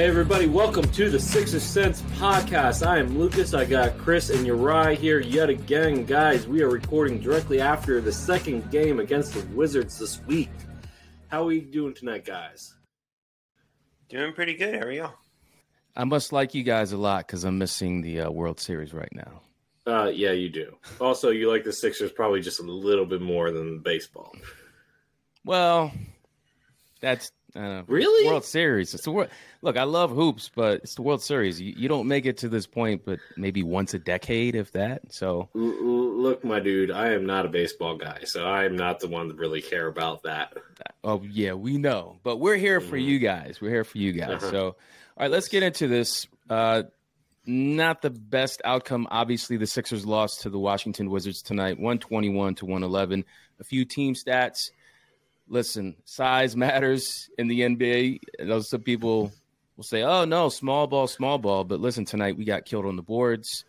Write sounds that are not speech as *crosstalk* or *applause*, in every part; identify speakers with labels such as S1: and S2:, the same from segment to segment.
S1: Hey everybody, welcome to the Sixer Sense podcast. I am Lucas. I got Chris and Uriah here yet again. Guys, we are recording directly after the second game against the Wizards this week. How are we doing tonight, guys?
S2: Doing pretty good. How are you?
S3: I must like you guys a lot because I'm missing the uh, World Series right now.
S1: Uh, yeah, you do. Also, you like the Sixers probably just a little bit more than baseball.
S3: Well, that's uh,
S1: Really?
S3: World Series. It's the world. Look, I love hoops, but it's the World Series. You, you don't make it to this point, but maybe once a decade, if that. So
S1: L- look, my dude, I am not a baseball guy, so I am not the one to really care about that.
S3: Oh yeah, we know, but we're here for you guys. We're here for you guys.
S1: Uh-huh.
S3: So, all right, let's get into this. Uh, not the best outcome. Obviously, the Sixers lost to the Washington Wizards tonight, one twenty-one to one eleven. A few team stats. Listen, size matters in the NBA. Those some people will say, "Oh no, small ball, small ball." But listen, tonight we got killed on the boards.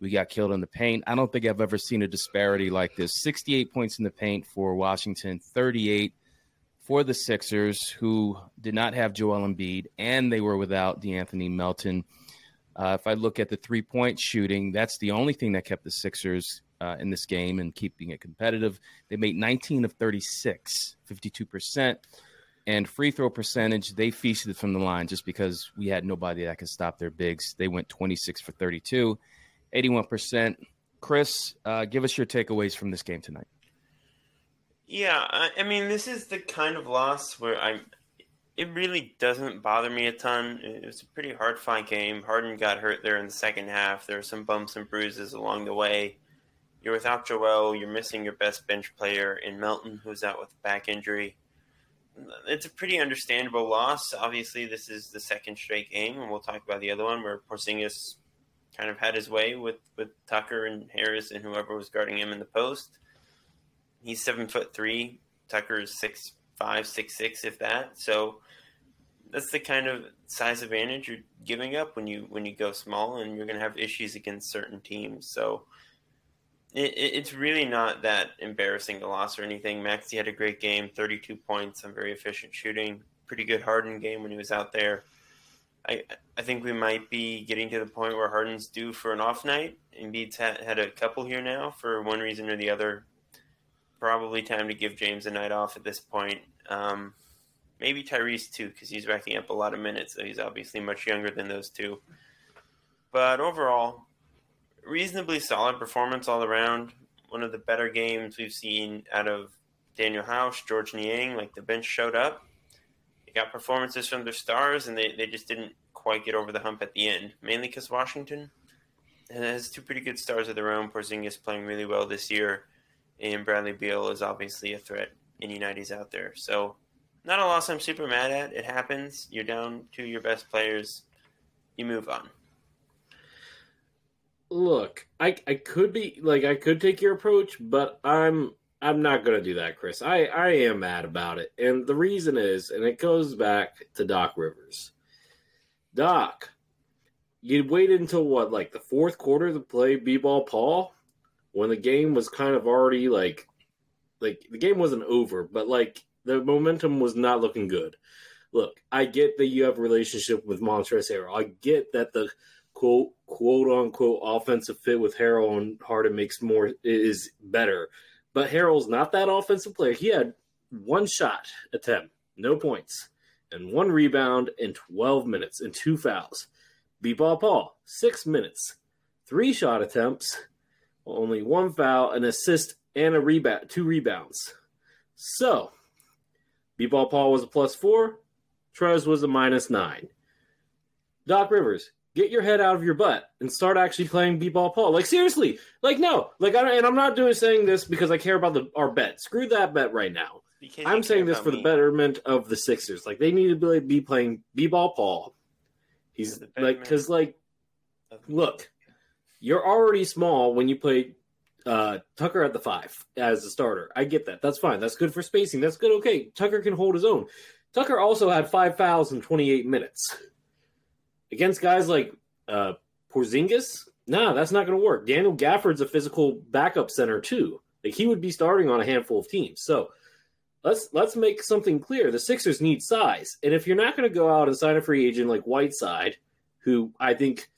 S3: We got killed in the paint. I don't think I've ever seen a disparity like this. 68 points in the paint for Washington, 38 for the Sixers, who did not have Joel Embiid, and they were without DeAnthony Melton. Uh, if I look at the three point shooting, that's the only thing that kept the Sixers uh, in this game and keeping it competitive. They made 19 of 36, 52%. And free throw percentage, they feasted from the line just because we had nobody that could stop their bigs. They went 26 for 32, 81%. Chris, uh, give us your takeaways from this game tonight.
S2: Yeah, I, mean, this is the kind of loss where I'm. It really doesn't bother me a ton. It was a pretty hard fought game. Harden got hurt there in the second half. There were some bumps and bruises along the way. You're without Joel. You're missing your best bench player in Melton, who's out with back injury. It's a pretty understandable loss. Obviously, this is the second straight game, and we'll talk about the other one where Porzingis kind of had his way with, with Tucker and Harris and whoever was guarding him in the post. He's seven foot three. Tucker is six five, six six, if that. So that's the kind of size advantage you're giving up when you when you go small, and you're going to have issues against certain teams. So it, it, it's really not that embarrassing a loss or anything. Maxey had a great game, 32 points on very efficient shooting. Pretty good Harden game when he was out there. I I think we might be getting to the point where Harden's due for an off night. Embiid's had, had a couple here now for one reason or the other. Probably time to give James a night off at this point. Um, maybe Tyrese too, because he's racking up a lot of minutes. So he's obviously much younger than those two. But overall, reasonably solid performance all around. One of the better games we've seen out of Danuel House, Georges Niang. Like the bench showed up. They got performances from their stars, and they, they just didn't quite get over the hump at the end. Mainly because Washington has two pretty good stars of their own. Porzingis playing really well this year, and Bradley Beal is obviously a threat in he's out there. So not a loss I'm super mad at. It happens. You're down to your best players. You move on.
S1: Look, I I could be like I could take your approach, but I'm I'm not gonna do that, Chris. I I am mad about it, and the reason is, and it goes back to Doc Rivers. Doc, you waited until what, like the fourth quarter to play B-ball Paul, when the game was kind of already like, like the game wasn't over, but like the momentum was not looking good. Look, I get that you have a relationship with Montrezl Harrell. I get that the quote quote unquote offensive fit with Harrell and Harden makes more is better. But Harrell's not that offensive player. He had one shot attempt, no points, and one rebound in 12 minutes and two fouls. B-ball Paul, six minutes, three shot attempts, only one foul, an assist, and a rebound, two rebounds. So, B-ball Paul was a plus four, Trez was a minus nine. Doc Rivers, get your head out of your butt and start actually playing b-ball Paul. Like seriously, like no, like I don't, and I'm not doing saying this because I care about the our bet. Screw that bet right now.
S2: Because
S1: I'm saying this for the betterment of the Sixers. Like they need to be, be playing b-ball Paul. He's like because like look, you're already small when you play uh, Tucker at the five as a starter. I get that. That's fine. That's good for spacing. That's good. Okay, Tucker can hold his own. Tucker also had five fouls in 28 minutes against guys like uh, Porzingis. Nah, that's not going to work. Daniel Gafford's a physical backup center too. Like he would be starting on a handful of teams. So let's let's make something clear. The Sixers need size, and if you're not going to go out and sign a free agent like Whiteside, who I think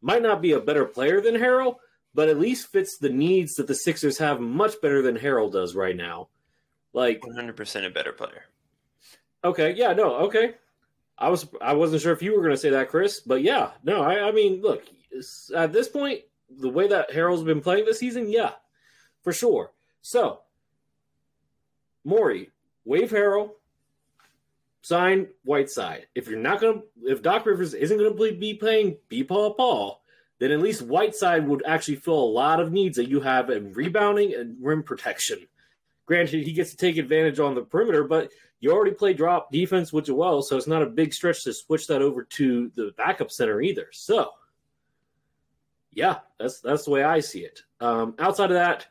S1: might not be a better player than Harrell, but at least fits the needs that the Sixers have much better than Harrell does right now. Like
S2: 100% a better player.
S1: Okay, yeah, no, okay. I was I wasn't sure if you were going to say that, Chris, but yeah, no, I, I mean, look, at this point, the way that Harrell's been playing this season, yeah, for sure. So, Morey, wave Harrell, sign Whiteside. If you're not going to, if Doc Rivers isn't going to be playing B Paul Paul, then at least Whiteside would actually fill a lot of needs that you have in rebounding and rim protection. Granted, he gets to take advantage on the perimeter, but you already play drop defense with Joel, so it's not a big stretch to switch that over to the backup center either. So, yeah, that's that's the way I see it. Um, outside of that,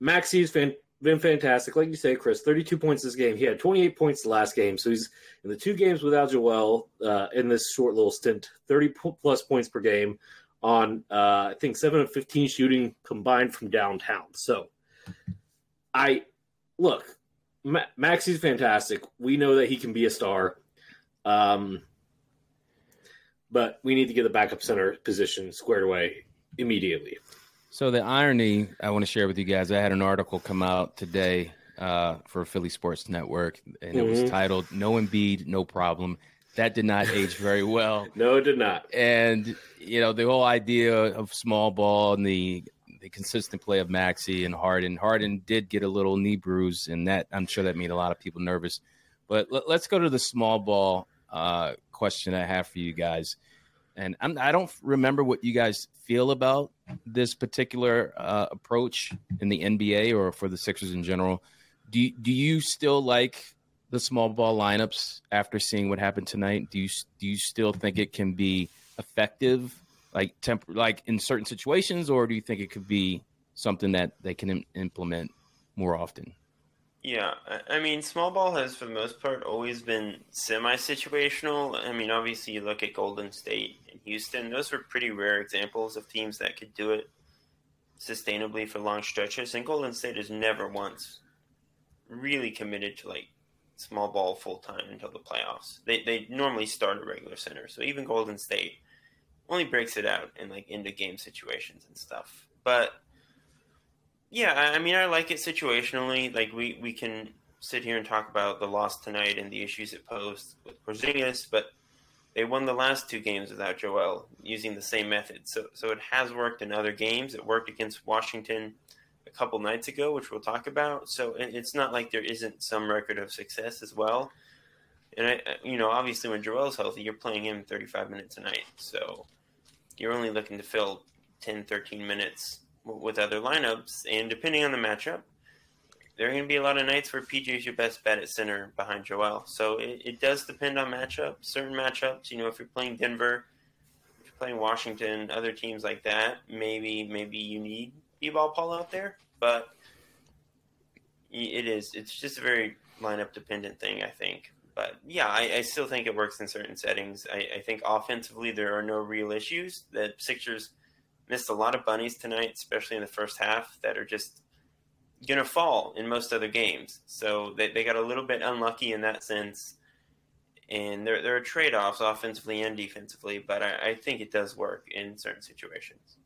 S1: Maxey's fan, been fantastic. Like you say, Chris, 32 points this game. He had 28 points last game. So he's in the two games without Joel uh, in this short little stint, 30 plus points per game on, uh, I think, 7 of 15 shooting combined from downtown. So I look, Ma- Maxey's fantastic. We know that he can be a star. Um, but we need to get the backup center position squared away immediately.
S3: So the irony I want to share with you guys, I had an article come out today uh, for Philly Sports Network, and it was mm-hmm. titled "No Embiid, No Problem." That did not age very well. *laughs*
S1: no, it did not.
S3: And you know the whole idea of small ball and the the consistent play of Maxey and Harden. Harden did get a little knee bruise, and that I'm sure that made a lot of people nervous. But let, us go to the small ball uh, question I have for you guys. And I'm, I do not remember what you guys feel about this particular uh, approach in the NBA or for the Sixers in general. Do you, do you still like the small ball lineups after seeing what happened tonight? Do you do you still think it can be effective, like temp, like in certain situations, or do you think it could be something that they can Im- implement more often?
S2: Yeah, I mean, small ball has for the most part always been semi situational. I mean, obviously, you look at Golden State and Houston, those were pretty rare examples of teams that could do it sustainably for long stretches. And Golden State has never once really committed to like small ball full time until the playoffs. They, they normally start a regular center. So even Golden State only breaks it out in like into game situations and stuff. But yeah, I mean, I like it situationally. Like we we can sit here and talk about the loss tonight and the issues it posed with Porzingis, but they won the last two games without Joel using the same method. So so it has worked in other games. It worked against Washington a couple nights ago, which we'll talk about. So it's not like there isn't some record of success as well. And I, you know, obviously when Joel's healthy, you're playing him 35 minutes a night. So you're only looking to fill 10, 13 minutes with other lineups, and depending on the matchup, there are going to be a lot of nights where PJ is your best bet at center behind Joel. So it, it does depend on matchup. Certain matchups, you know, if you're playing Denver, if you're playing Washington, other teams like that, maybe maybe you need B-ball Paul out there, but it is. It's just a very lineup dependent thing, I think. But yeah, I, I still think it works in certain settings. I, I think offensively there are no real issues. The Sixers missed a lot of bunnies tonight, especially in the first half, that are just to fall in most other games. So they, they got a little bit unlucky in that sense. And there, there are trade offs offensively and defensively, but I, I think it does work in certain situations.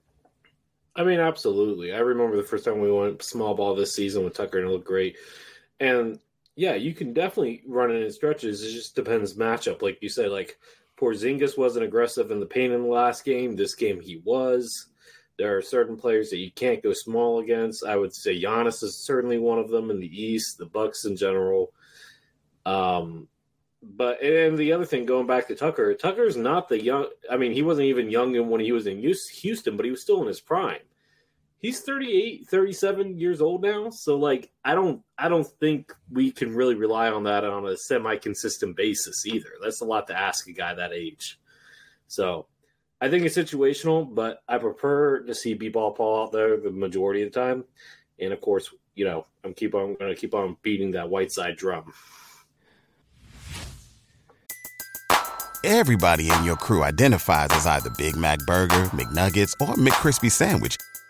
S1: I mean, absolutely. I remember the first time we went small ball this season with Tucker and it looked great. And yeah, you can definitely run it in stretches. It just depends matchup. Like you said, like Porzingis wasn't aggressive in the paint in the last game. This game he was. There are certain players that you can't go small against. I would say Giannis is certainly one of them in the East, the Bucks in general. Um, but and the other thing, going back to Tucker, Tucker's not the young. I mean, he wasn't even young when he was in Houston, but he was still in his prime. He's 38, 37 years old now. So like, I don't, I don't think we can really rely on that on a semi-consistent basis either. That's a lot to ask a guy that age. So I think it's situational, but I prefer to see B-ball Paul out there the majority of the time. And of course, you know, I'm keep on going to keep on beating that Whiteside drum.
S4: Everybody in your crew identifies as either Big Mac Burger, McNuggets, or McCrispy Sandwich,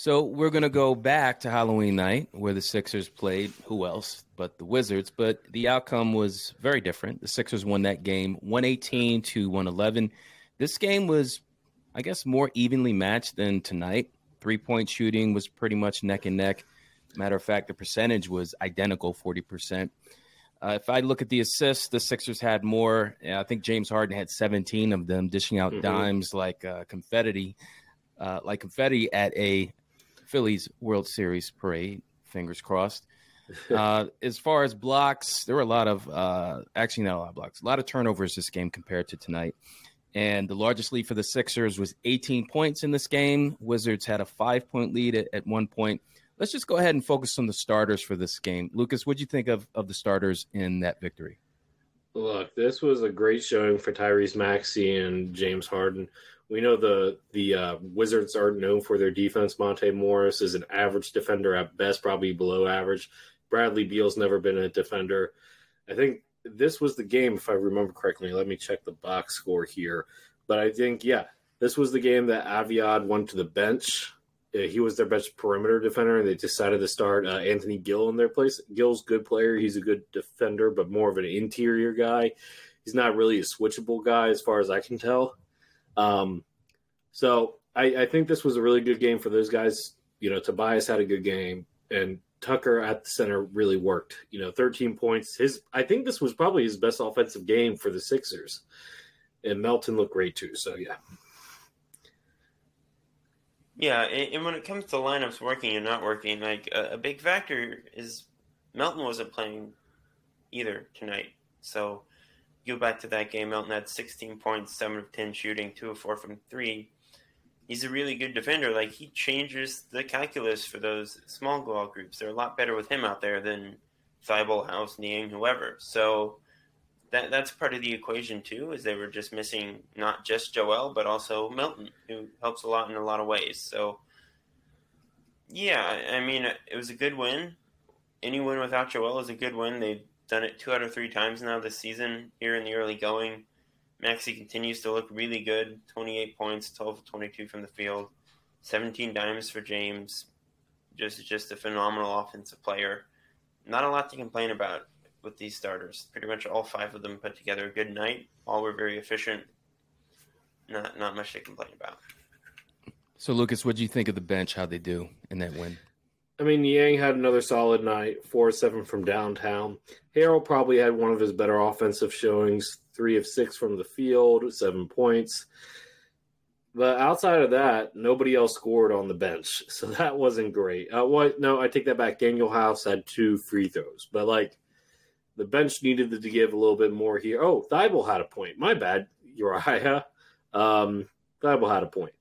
S3: So we're going to go back to Halloween night where the Sixers played who else but the Wizards, but the outcome was very different. The Sixers won that game 118 to 111. This game was I guess more evenly matched than tonight. Three-point shooting was pretty much neck and neck. Matter of fact, the percentage was identical, 40%. Uh, if I look at the assists, the Sixers had more. I think James Harden had 17 of them, dishing out mm-hmm. dimes like uh, confetti, uh, like confetti at a Phillies World Series parade. Fingers crossed. *laughs* Uh, as far as blocks, there were a lot of uh, actually not a lot of blocks, a lot of turnovers this game compared to tonight. And the largest lead for the Sixers was 18 points in this game. Wizards had a five point lead at, at one point let's just go ahead and focus on the starters for this game. Lucas, what do you think of, of the starters in that victory?
S1: Look, this was a great showing for Tyrese Maxey and James Harden. We know the the uh, Wizards aren't known for their defense. Monte Morris is an average defender at best, probably below average. Bradley Beal's never been a defender. I think this was the game, if I remember correctly. Let me check the box score here. But I think, yeah, this was the game that Avdija went to the bench he was their best perimeter defender, and they decided to start uh, Anthony Gill in their place. Gill's good player; he's a good defender, but more of an interior guy. He's not really a switchable guy, as far as I can tell. Um, so I, I think this was a really good game for those guys. You know, Tobias had a good game, and Tucker at the center really worked. You know, 13 points. His I think this was probably his best offensive game for the Sixers. And Melton looked great too. So yeah.
S2: Yeah, and when it comes to lineups working and not working, like a, big factor is Melton wasn't playing either tonight. So go back to that game. Melton had 16 points, 7 of 10 shooting, 2 of 4 from 3. He's a really good defender. Like, he changes the calculus for those small ball groups. They're a lot better with him out there than Thybulle, House, Niang, whoever. So that that's part of the equation too. Is they were just missing not just Joel but also Melton, who helps a lot in a lot of ways. So yeah, I mean it was a good win. Any win without Joel is a good win. They've done it two out of three times now this season. Here in the early going, Maxey continues to look really good. Twenty eight points, twelve of twenty two from the field, seventeen dimes for James. Just just a phenomenal offensive player. Not a lot to complain about with these starters. Pretty much all five of them put together a good night. All were very efficient. Not not much to complain about.
S3: So, Lucas, what do you think of the bench? How they do in that win?
S1: I mean, Niang had another solid night, four seven from downtown. Harrell probably had one of his better offensive showings, three of six from the field, seven points. But outside of that, nobody else scored on the bench, *laughs* so that wasn't great. Uh, what? No, I take that back. Danuel House had two free throws, but like the bench needed to give a little bit more here. Oh, Thybulle had a point. My bad, Uriah. Um, Thybulle had a point.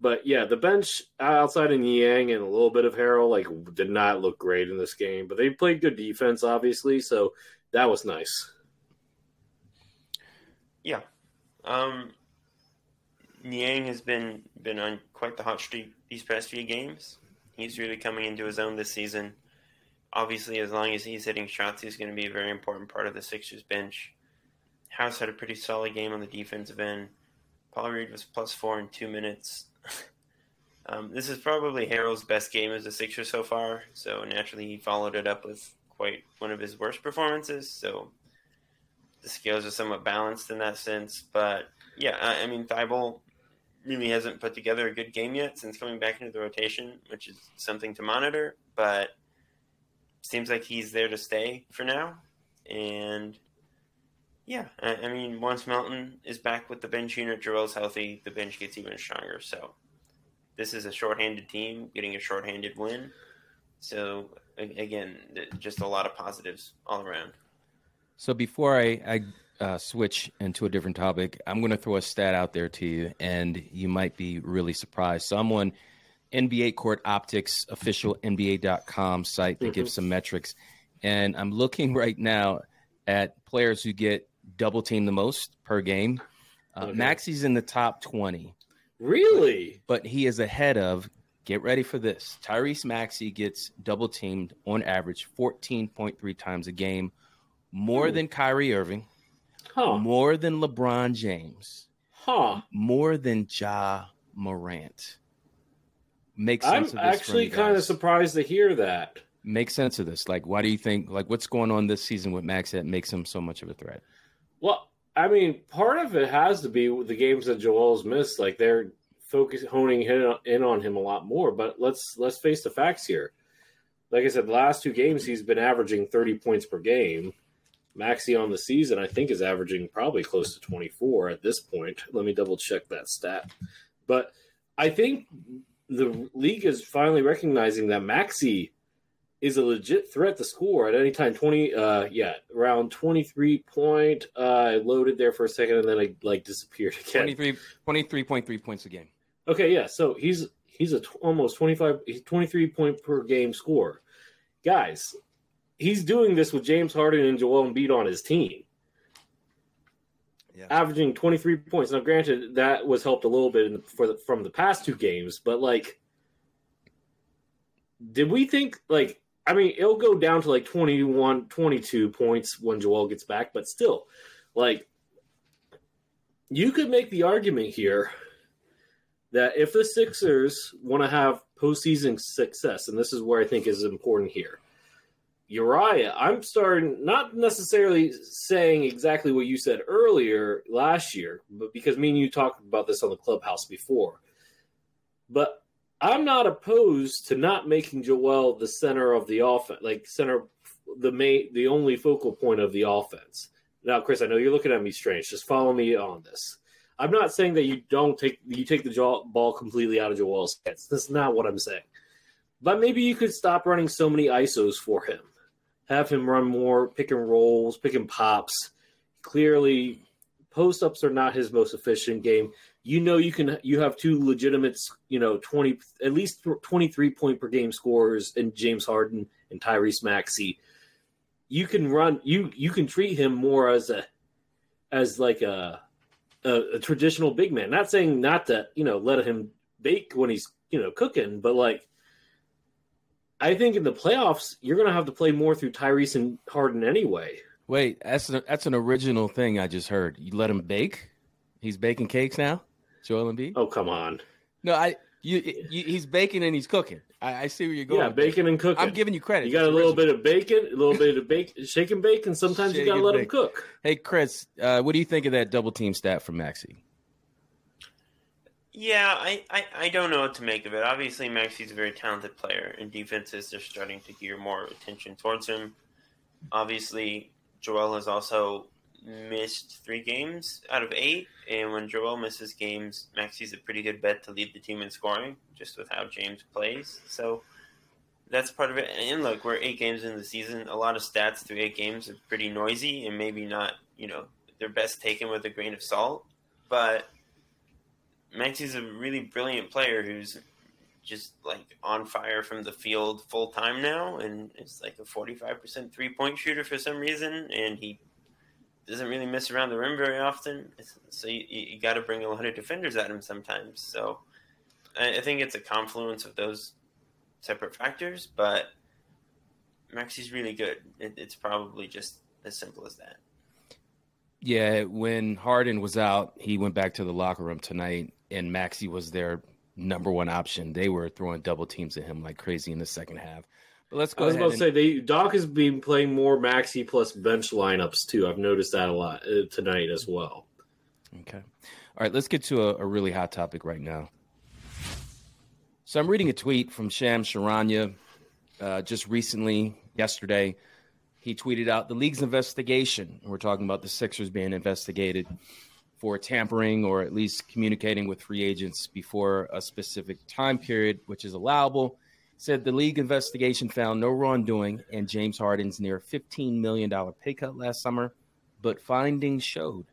S1: But yeah, the bench outside of Niang and a little bit of Harrell like did not look great in this game, but they played good defense, obviously, so that was nice.
S2: Yeah, um, Niang has been been on quite the hot streak these past few games. He's really coming into his own this season obviously, as long as he's hitting shots, he's going to be a very important part of the Sixers bench. House had a pretty solid game on the defensive end. Paul Reed was plus four in two minutes. *laughs* um, this is probably Harrell's best game as a Sixer so far, so naturally he followed it up with quite one of his worst performances. So the scales are somewhat balanced in that sense. But yeah, I, I mean, Thybulle really hasn't put together a good game yet since coming back into the rotation, which is something to monitor. But seems like he's there to stay for now. And yeah, I, I mean, once Melton is back with the bench unit, Joel's healthy, the bench gets even stronger. So this is a shorthanded team getting a shorthanded win. So again, just a lot of positives all around.
S3: So before I, I uh, switch into a different topic, I'm going to throw a stat out there to you, and you might be really surprised. Someone NBA Court Optix official NBA.com site that mm-hmm. gives some metrics. And I'm looking right now at players who get double team the most per game. Uh,
S1: Okay.
S3: Maxey's in the top 20,
S1: Really?
S3: but he is ahead of, get ready for this. Tyrese Maxey gets double teamed on average 14.3 times a game, more
S1: Hmm.
S3: than Kyrie Irving,
S1: Huh?
S3: more than LeBron James,
S1: Huh?
S3: more than Ja Morant. Make
S1: I'm
S3: of this
S1: actually kind of surprised to hear that.
S3: Make sense of this. Like, why do you think, like, what's going on this season with Max that makes him so much of a threat?
S1: Well, I mean, part of it has to be the games that Joel's missed. Like they're focus honing in on him a lot more. But let's let's face the facts here. Like I said, the last two games he's been averaging thirty points per game. Maxey on the season, I think, is averaging probably close to twenty four at this point. Let me double check that stat. But I think the league is finally recognizing that Maxey is a legit threat to score at any time. Twenty, uh, yeah, around twenty three point. Uh, I loaded there for a second and then I like disappeared again.
S3: 23, 23.3 points a game.
S1: Okay, yeah, so he's he's a t- almost twenty five, he's twenty three point per game score. guys. He's doing this with James Harden and Joel Embiid on his team,
S3: Yeah.
S1: averaging twenty three points. Now, granted, that was helped a little bit in the, for the, from the past two games, but like, did we think like I mean, it'll go down to like 21, 22 points when Joel gets back, but still, like, you could make the argument here that if the Sixers want to have postseason success, and this is where I think is important here, Uriah, I'm starting not necessarily saying exactly what you said earlier last year, but because me and you talked about this on the clubhouse before. But I'm not opposed to not making Joel the center of the offense, like center, the main, the only focal point of the offense. Now, Chris, I know you're looking at me strange. Just follow me on this. I'm not saying that you don't take you take the ball completely out of Joel's hands. That's not what I'm saying. But maybe you could stop running so many ISOs for him. Have him run more pick and rolls, pick and pops. Clearly, post ups are not his most efficient game you know you can you have two legitimate you know 20 at least 23 point per game scorers in James Harden and Tyrese Maxey you can run you you can treat him more as a as like a a, a traditional big man not saying not to you know let him bake when he's you know cooking but like I think in the playoffs you're going to have to play more through Tyrese and Harden anyway
S3: Wait, that's an, that's an original thing I just heard. You let him bake? He's baking cakes now, Joel Embiid.
S1: oh come on
S3: No, I you, you he's baking and he's cooking. I, I see where you're going.
S1: yeah bacon and cooking
S3: I'm giving you credit.
S1: You got a little
S3: original.
S1: bit of bacon, a little bit of bacon, shake and bake, and sometimes you got to let them
S3: bake.
S1: cook.
S3: Hey, Chris, uh, what do you think of that double team stat from Maxey?
S2: Yeah, I, I, I don't know what to make of it. Obviously, Maxey's a very talented player, and defenses are starting to gear more attention towards him. Obviously, Joel has also missed three games out of eight, and when Joel misses games, Maxey's a pretty good bet to lead the team in scoring, just with how James plays. So that's part of it. And look, we're eight games in the season. A lot of stats through eight games are pretty noisy, and maybe not, you know, they're best taken with a grain of salt, but Maxey's a really brilliant player who's just like on fire from the field full time now, and is like a forty five percent three point shooter for some reason, and he doesn't really miss around the rim very often. So you, you got to bring a lot of defenders at him sometimes. So I, I think it's a confluence of those separate factors, but Maxey's really good. It, it's probably just as simple as that.
S3: Yeah, when Harden was out, he went back to the locker room tonight, and Maxey was their number one option. They were throwing double teams at him like crazy in the second half. But let's go.
S1: I
S3: was
S1: about to say they Doc has been playing more Maxey plus bench lineups too. I've noticed that a lot uh, tonight as well.
S3: Okay. All right, let's get to a, a really hot topic right now. So I'm reading a tweet from Shams Charania uh, just recently, yesterday. He tweeted out the league's investigation. We're talking about the Sixers being investigated for tampering or at least communicating with free agents before a specific time period, which is allowable. Said the league investigation found no wrongdoing in James Harden's near $15 million pay cut last summer, but findings showed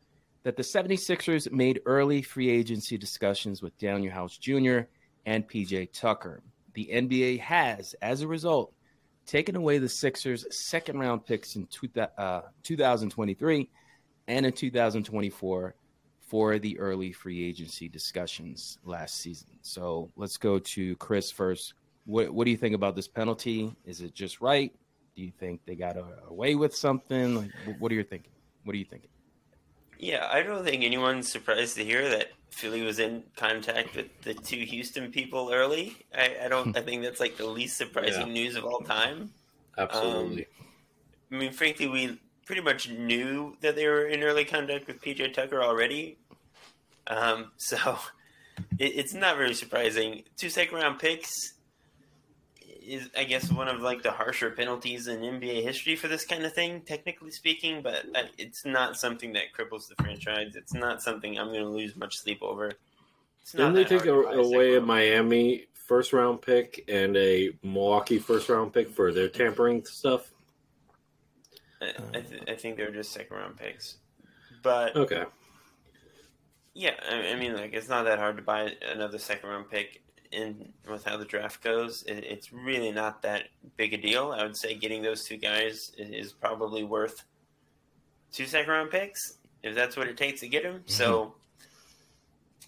S3: that the 76ers made early free agency discussions with Danuel House Jr. and PJ Tucker. The NBA has, as a result, taken away the Sixers' second round picks in two, uh, 2023 and in 2024 for the early free agency discussions last season. So let's go to Chris first. What, what do you think about this penalty? Is it just right? Do you think they got away with something? Like, what are you thinking? What are you thinking?
S2: Yeah, I don't think anyone's surprised to hear that Philly was in contact with the two Houston people early. I, I don't. I think that's like the least surprising yeah. news of all time.
S1: Absolutely. Um,
S2: I mean, frankly, we pretty much knew that they were in early contact with PJ Tucker already. Um, so *laughs* it, it's not very surprising. Two second round picks is, I guess, one of like the harsher penalties in NBA history for this kind of thing, technically speaking. But uh, it's not something that cripples the franchise. It's not something I'm going to lose much sleep over.
S1: Didn't they take a, away a Miami first round pick and a Milwaukee first round pick for their tampering stuff?
S2: I, I, th- I think they're just second round picks, but
S1: okay.
S2: Yeah, I, I mean, like it's not that hard to buy another second round pick in with how the draft goes, it, it's really not that big a deal. I would say getting those two guys is probably worth two second round picks if that's what it takes to get them. Mm-hmm. So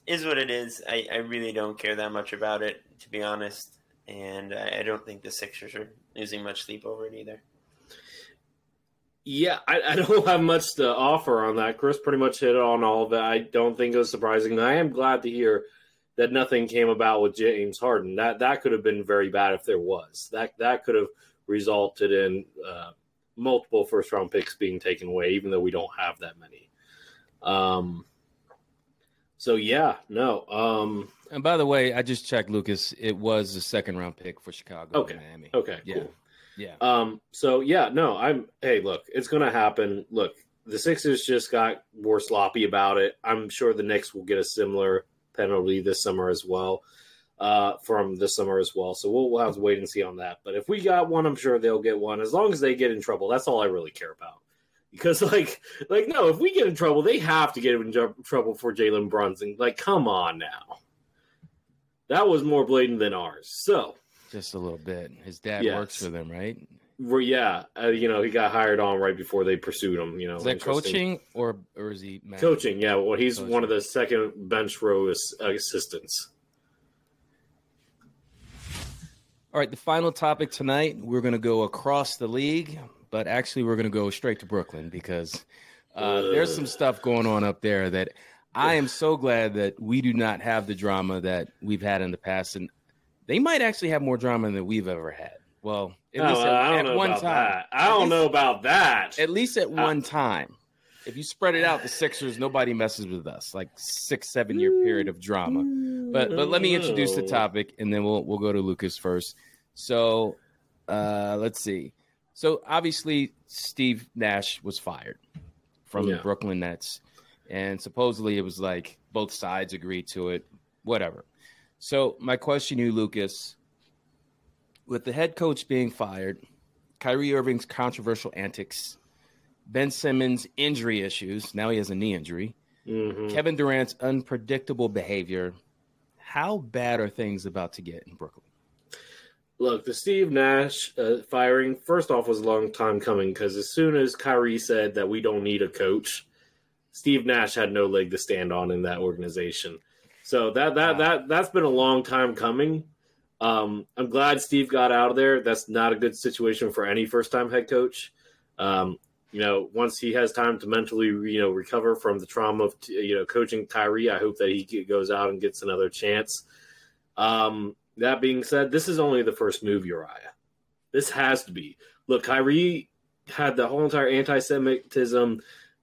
S2: is what it is. I, I really don't care that much about it, to be honest, and I, I don't think the Sixers are losing much sleep over it either.
S1: Yeah, I, I, *laughs* don't have much to offer on that. Chris pretty much hit on all of it. I don't think it was surprising. I am glad to hear that nothing came about with James Harden. That that could have been very bad if there was. That that could have resulted in uh, multiple first round picks being taken away, even though we don't have that many. Um. So yeah, no. Um.
S3: And by the way, I just checked, Lucas. It was the second round pick for Chicago.
S1: Okay.
S3: Miami.
S1: Okay.
S3: Yeah.
S1: Cool.
S3: Yeah.
S1: Um. So yeah, no. I'm. Hey, look, it's gonna happen. Look, the Sixers just got more sloppy about it. I'm sure the Knicks will get a similar penalty this summer as well. Uh, from this summer as well. So we'll, we'll have to wait and see on that. But if we got one, I'm sure they'll get one. As long as they get in trouble, that's all I really care about. Because *laughs* like, like no, if we get in trouble, they have to get in trouble for Jalen Brunson. Like, come on now, that was more blatant than ours. So
S3: just a little bit. His dad yes. works for them, right?
S1: Well, yeah, uh, you know, he got hired on right before they pursued him. You know,
S3: is that coaching or or is he
S1: managing? coaching? Yeah, well, he's coaching. one of the second bench row assistants.
S3: All right, the final topic tonight. We're going to go across the league, but actually, we're going to go straight to Brooklyn because uh, there's some stuff going on up there that I am so glad that we do not have the drama that we've had in the past, and they might actually have more drama than we've ever had. Well,
S1: at least at, I don't know one about time. That. I don't least, know about that.
S3: At least at one time. If you spread it out, the Sixers, nobody messes with us. Like six, seven year period of drama. But but let me introduce the topic, and then we'll we'll go to Lucas first. So, uh, let's see. So obviously, Steve Nash was fired from yeah. the Brooklyn Nets, and supposedly it was like both sides agreed to it. Whatever. So my question to you, Lucas with the head coach being fired, Kyrie Irving's controversial antics, Ben Simmons' injury issues, now he has a knee injury, mm-hmm. Kevin Durant's unpredictable behavior, how bad are things about to get in Brooklyn?
S1: Look, the Steve Nash uh, firing, first off, was a long time coming because as soon as Kyrie said that we don't need a coach, Steve Nash had no leg to stand on in that organization. So that that wow. that that's been a long time coming. Um, I'm glad Steve got out of there. That's not a good situation for any first time head coach. Um, you know, once he has time to mentally, you know, recover from the trauma of, you know, coaching Kyrie, I hope that he goes out and gets another chance. Um, that being said, this is only the first move, Uriah. This has to be. Look, Kyrie had the whole entire anti-Semitism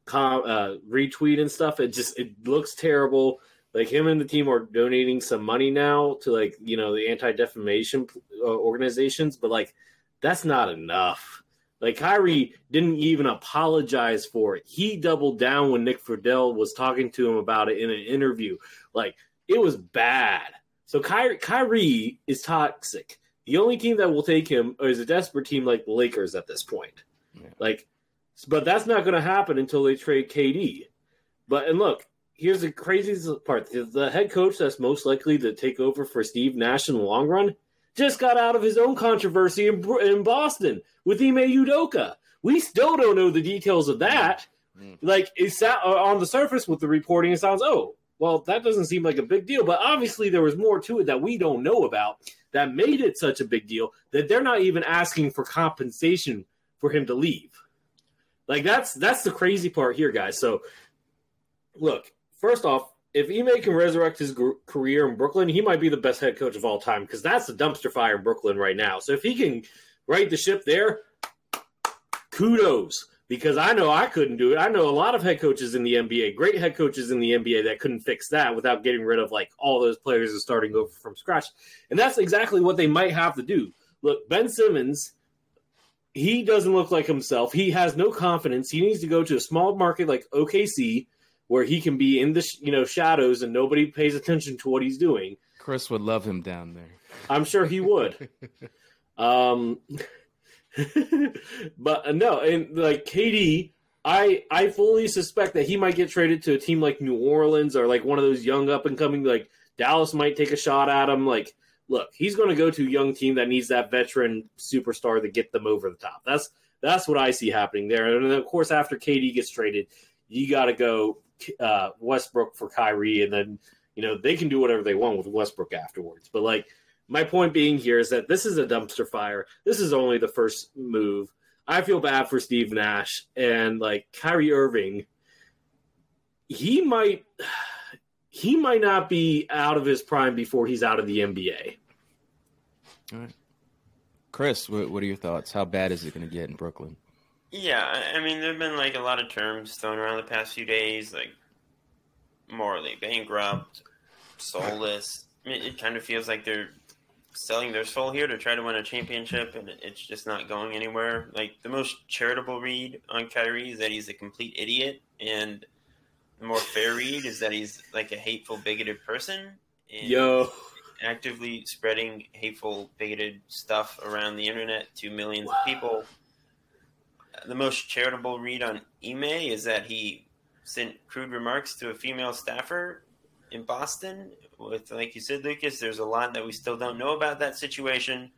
S1: com, uh, retweet and stuff. It just it looks terrible like him and the team are donating some money now to like you know the anti defamation uh, organizations, but like that's not enough. Like Kyrie didn't even apologize for it. He doubled down when Nick Friedell was talking to him about it in an interview. Like it was bad. So Kyrie, Kyrie is toxic. The only team that will take him is a desperate team like the Lakers at this point. Yeah. Like, but that's not going to happen until they trade KD. But and look, here's the craziest part: the head coach that's most likely to take over for Steve Nash in the long run just got out of his own controversy in, in Boston with Ime Udoka. We still don't know the details of that. Mm. Like it's uh, on the surface with the reporting, it sounds oh well that doesn't seem like a big deal, but obviously there was more to it that we don't know about that made it such a big deal that they're not even asking for compensation for him to leave. Like that's that's the crazy part here, guys. So look, first off, if Ime can resurrect his gr- career in Brooklyn, he might be the best head coach of all time because that's the dumpster fire in Brooklyn right now. So if he can right the ship there, kudos. Because I know I couldn't do it. I know a lot of head coaches in the NBA, great head coaches in the NBA that couldn't fix that without getting rid of like all those players and starting over from scratch. And that's exactly what they might have to do. Look, Ben Simmons, he doesn't look like himself. He has no confidence. He needs to go to a small market like OKC where he can be in the you know shadows and nobody pays attention to what he's doing.
S3: Chris would love him down there.
S1: I'm sure he would. *laughs* um, *laughs* but uh, no, and like KD, I I fully suspect that he might get traded to a team like New Orleans or like one of those young up and coming like Dallas might take a shot at him. Like, look, he's going to go to a young team that needs that veteran superstar to get them over the top. That's that's what I see happening there. And then of course, after KD gets traded, you got to go uh, Westbrook for Kyrie, and then you know they can do whatever they want with Westbrook afterwards. But like my point being here is that this is a dumpster fire. This is only the first move. I feel bad for Steve Nash and like Kyrie Irving. He might *sighs* he might not be out of his prime before he's out of the NBA.
S3: All right. Chris, what, what are your thoughts? How bad is it going to get in Brooklyn?
S2: Yeah, I mean, there have been like a lot of terms thrown around the past few days, like morally bankrupt, soulless. I mean, it kind of feels like they're selling their soul here to try to win a championship, and it's just not going anywhere. Like the most charitable read on Kyrie is that he's a complete idiot, and the more fair read is that he's like a hateful, bigoted person. And
S1: Yo.
S2: Actively spreading hateful, bigoted stuff around the internet to millions of people the most charitable read on Ime is that he sent crude remarks to a female staffer in Boston. With, like you said, Lucas, there's a lot that we still don't know about that situation.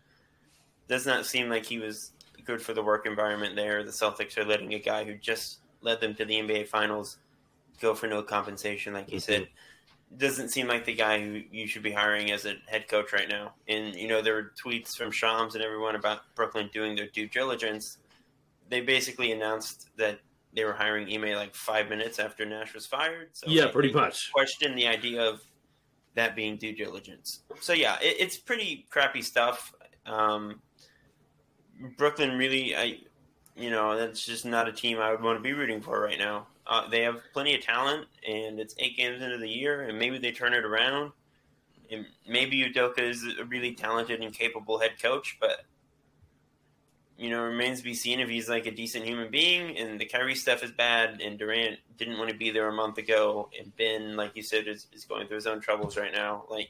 S2: Does not seem like he was good for the work environment there. The Celtics are letting a guy who just led them to the NBA Finals go for no compensation, like you mm-hmm. said. Doesn't seem like the guy who you should be hiring as a head coach right now. And you know there were tweets from Shams and everyone about Brooklyn doing their due diligence they basically announced that they were hiring Ime like five minutes after Nash was fired. So
S1: yeah, pretty much.
S2: Question the idea of that being due diligence. So yeah, it, it's pretty crappy stuff. Um, Brooklyn really, I, you know, that's just not a team I would want to be rooting for right now. Uh, they have plenty of talent, and it's eight games into the year, and maybe they turn it around. And maybe Udoka is a really talented and capable head coach, but you know, remains to be seen if he's like a decent human being. And the Kyrie stuff is bad. And Durant didn't want to be there a month ago. And Ben, like you said, is, is going through his own troubles right now. Like,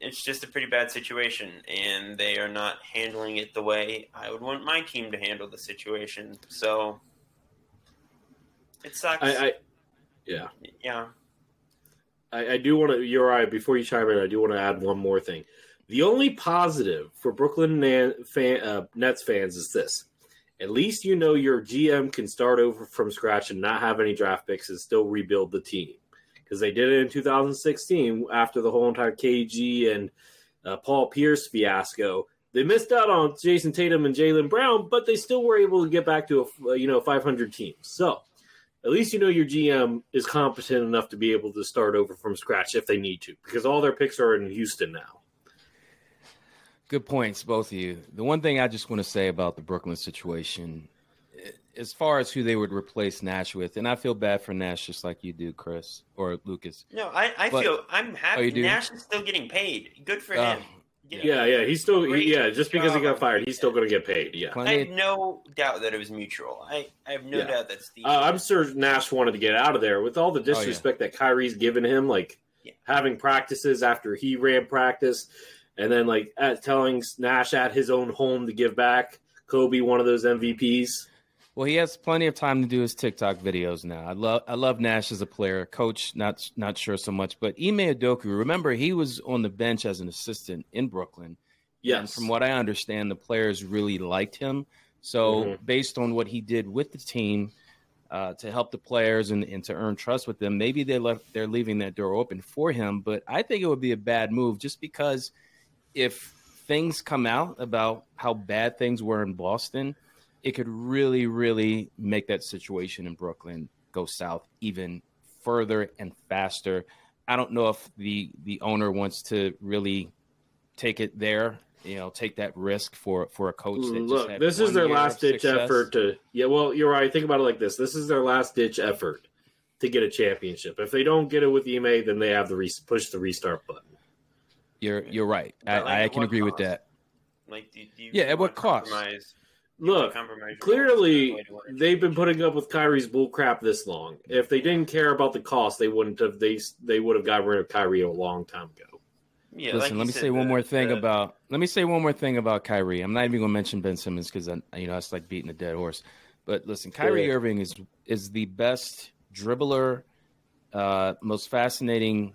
S2: it's just a pretty bad situation. And they are not handling it the way I would want my team to handle the situation. So it sucks.
S1: I, I yeah.
S2: Yeah.
S1: I, I do want to, you're right. Before you chime in, I do want to add one more thing. The only positive for Brooklyn fan, uh, Nets fans is this. At least you know your GM can start over from scratch and not have any draft picks and still rebuild the team. Because they did it in 2016 after the whole entire KG and uh, Paul Pierce fiasco. They missed out on Jayson Tatum and Jaylen Brown, but they still were able to get back to a you know 500 team. So at least you know your GM is competent enough to be able to start over from scratch if they need to, because all their picks are in Houston now.
S3: Good points, both of you. The one thing I just want to say about the Brooklyn situation, as far as who they would replace Nash with, and I feel bad for Nash just like you do, Chris or Lucas.
S2: No, I, I but, feel I'm happy. Oh, Nash is still getting paid. Good for uh, him.
S1: Yeah, yeah, he's still he, yeah. Just because he got fired, he's still going to get paid. Yeah,
S2: I have no doubt that it was mutual. I, I have no yeah. doubt that Steve.
S1: Uh, I'm sure Nash wanted to get out of there with all the disrespect oh, yeah. that Kyrie's given him, like yeah. having practices after he ran practice and then like at telling Nash at his own home to give back Kobe one of those MVPs.
S3: Well, he has plenty of time to do his TikTok videos now. I love I love Nash as a player, coach. Not not sure so much, but Ime Udoka. Remember, he was on the bench as an assistant in Brooklyn.
S1: Yes.
S3: And from what I understand, the players really liked him. So, mm-hmm. based on what he did with the team, uh, to help the players and, and to earn trust with them. Maybe they left they're leaving that door open for him, but I think it would be a bad move just because if things come out about how bad things were in Boston, it could really, really make that situation in Brooklyn go south even further and faster. I don't know if the the owner wants to really take it there you know take that risk for for a coach. That
S1: Look, this is their last ditch
S3: success.
S1: effort to. Yeah, well, you're right. Think about it like this: this is their last ditch effort to get a championship. If they don't get it with Ime, then they have the re- push the restart button.
S3: You're you're right. I,
S2: like,
S3: I can
S2: what
S3: agree with that.
S2: Like, do, do you
S3: Yeah, at what cost?
S2: compromise-
S1: Look,
S2: compromise
S1: clearly
S2: goals to avoid winning?
S1: they've been putting up with Kyrie's bull crap this long. If they didn't care about the cost, they wouldn't have. They they would have got rid of Kyrie a long time ago.
S2: Yeah,
S3: Listen,
S2: like
S3: let me
S2: said,
S3: say one
S2: the-
S3: more thing
S2: the-
S3: about let me say one more thing about Kyrie. I'm not even going to mention Ben Simmons because you know that's like beating a dead horse. But listen, Kyrie
S1: Yeah.
S3: Irving is is the best dribbler, uh, most fascinating,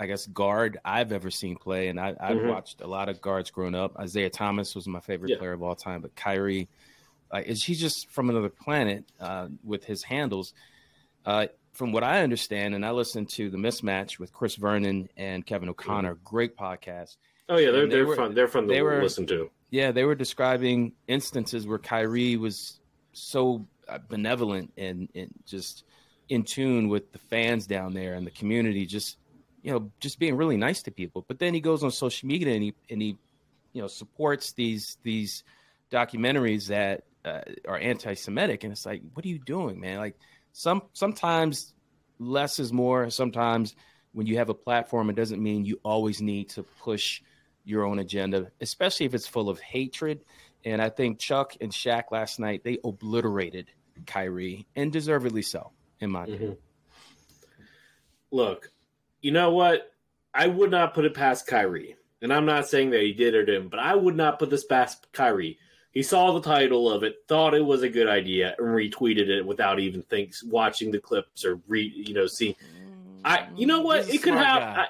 S3: I guess, guard I've ever seen play. And I, I've
S1: Mhm.
S3: watched a lot of guards growing up. Isaiah Thomas was my favorite
S1: Yeah.
S3: player of all time, but Kyrie, uh, is he's just from another planet uh, with his handles. Uh, from what I understand, and I listened to the mismatch with Chris Vernon and Kevin O'Connor, great podcast.
S1: Oh yeah, they're
S3: they
S1: they are
S3: were-
S1: fun. They're fun to
S3: they were-
S1: listen to.
S3: Yeah, they were describing instances where Kyrie was so uh, benevolent and, and just in tune with the fans down there and the community, just you know, just being really nice to people. But then he goes on social media and he and he, you know, supports these these documentaries that uh, are anti-Semitic, and it's like, what are you doing, man? Like some sometimes less is more. Sometimes when you have a platform, it doesn't mean you always need to push your own agenda, especially if it's full of hatred. And I think Chuck and Shaq last night they obliterated Kyrie, and deservedly so, in my opinion.
S1: Look, you know what? I would not put it past Kyrie. And I'm not saying that he did or didn't, but I would not put this past Kyrie. He saw the title of it, thought it was a good idea, and retweeted it without even thinks watching the clips or read, you know, see. I, you know what?
S3: He's
S1: It could have. I,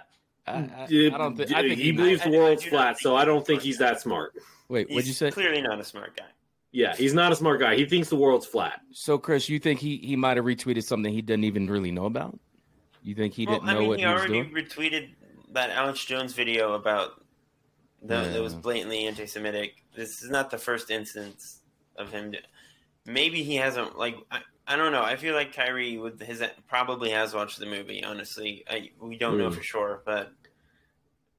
S3: I, I, don't think. I uh, think
S1: he
S3: he
S1: believes the
S2: I- I
S1: world's flat, so I don't think he's
S2: guy.
S1: that smart.
S3: Wait, what'd you say?
S2: Clearly not a smart guy.
S1: Yeah, he's not a smart guy. He thinks the world's flat.
S3: So, Chris, you think he, he might have retweeted something he didn't even really know about? You think he
S2: well,
S3: didn't
S2: I
S3: know
S2: mean,
S3: what
S2: he
S3: he was
S2: already retweeted that Alex Jones video about that, that was blatantly anti-Semitic. This is not the first instance of him. Maybe he hasn't. Like, I, I don't know. I feel like Kyrie with his probably has watched the movie. Honestly, I, we don't know
S1: Hmm.
S2: for sure, but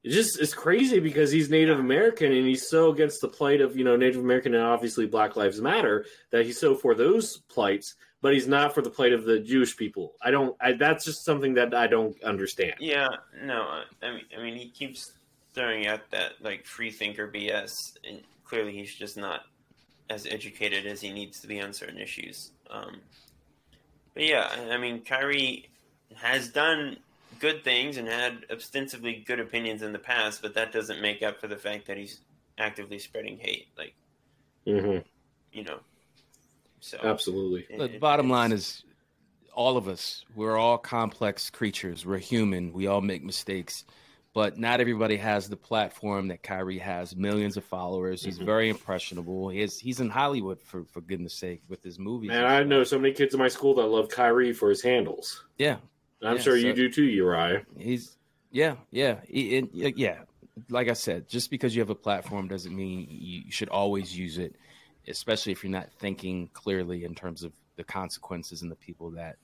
S1: It's just it's crazy because he's Native American and he's so against the plight of you know Native American and obviously Black Lives Matter that he's so for those plights, but he's not for the plight of the Jewish people. I don't. I, that's just something that I don't understand.
S2: Yeah, no, I- mean, I mean, he keeps throwing out that like free thinker BS, and clearly he's just not as educated as he needs to be on certain issues. Um, but yeah, I- mean, Kyrie has done good things and had ostensibly good opinions in the past, but that doesn't make up for the fact that he's actively spreading hate. Like,
S1: hmm
S2: you know, so
S1: Absolutely.
S2: it-
S3: The bottom line is all of us, we're all complex creatures. We're human. We all make mistakes. But not everybody has the platform that Kyrie has. Millions of followers. He's
S1: Mhm.
S3: very impressionable. He is, he's in Hollywood for, for goodness sake with his movies.
S1: Man,
S3: and
S1: I know so many kids in my school that love Kyrie for his handles.
S3: Yeah,
S1: And I'm
S3: Yeah,
S1: sure you do too, Uriah.
S3: He's yeah, yeah, He- and, yeah. Like I said, just because you have a platform doesn't mean you should always use it, especially if you're not thinking clearly in terms of the consequences and the people that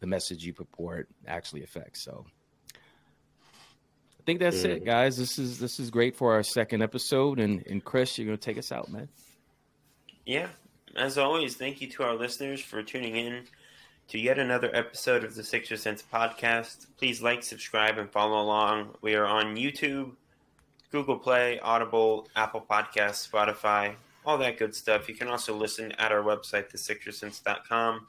S3: the message you purport actually affects. So I think that's
S1: Mm-hmm.
S3: it, guys. This is this is great for our second episode, and and Chris, you're gonna take us out, man.
S2: Yeah. As always, thank you to our listeners for tuning in to yet another episode of the Sixer Sense podcast. Please like, subscribe, and follow along. We are on YouTube, Google Play, Audible, Apple Podcasts, Spotify, all that good stuff. You can also listen at our website, thesixersense.com.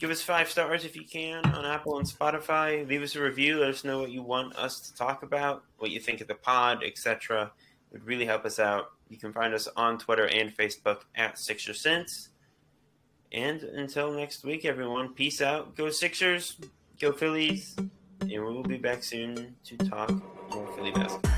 S2: Give us five stars if you can on Apple and Spotify. Leave us a review. Let us know what you want us to talk about, what you think of the pod, etc. It would really help us out. You can find us on Twitter and Facebook at Sixer Sense. And until next week, everyone, peace out. Go Sixers, go Phillies, and we will be back soon to talk more Philly basketball.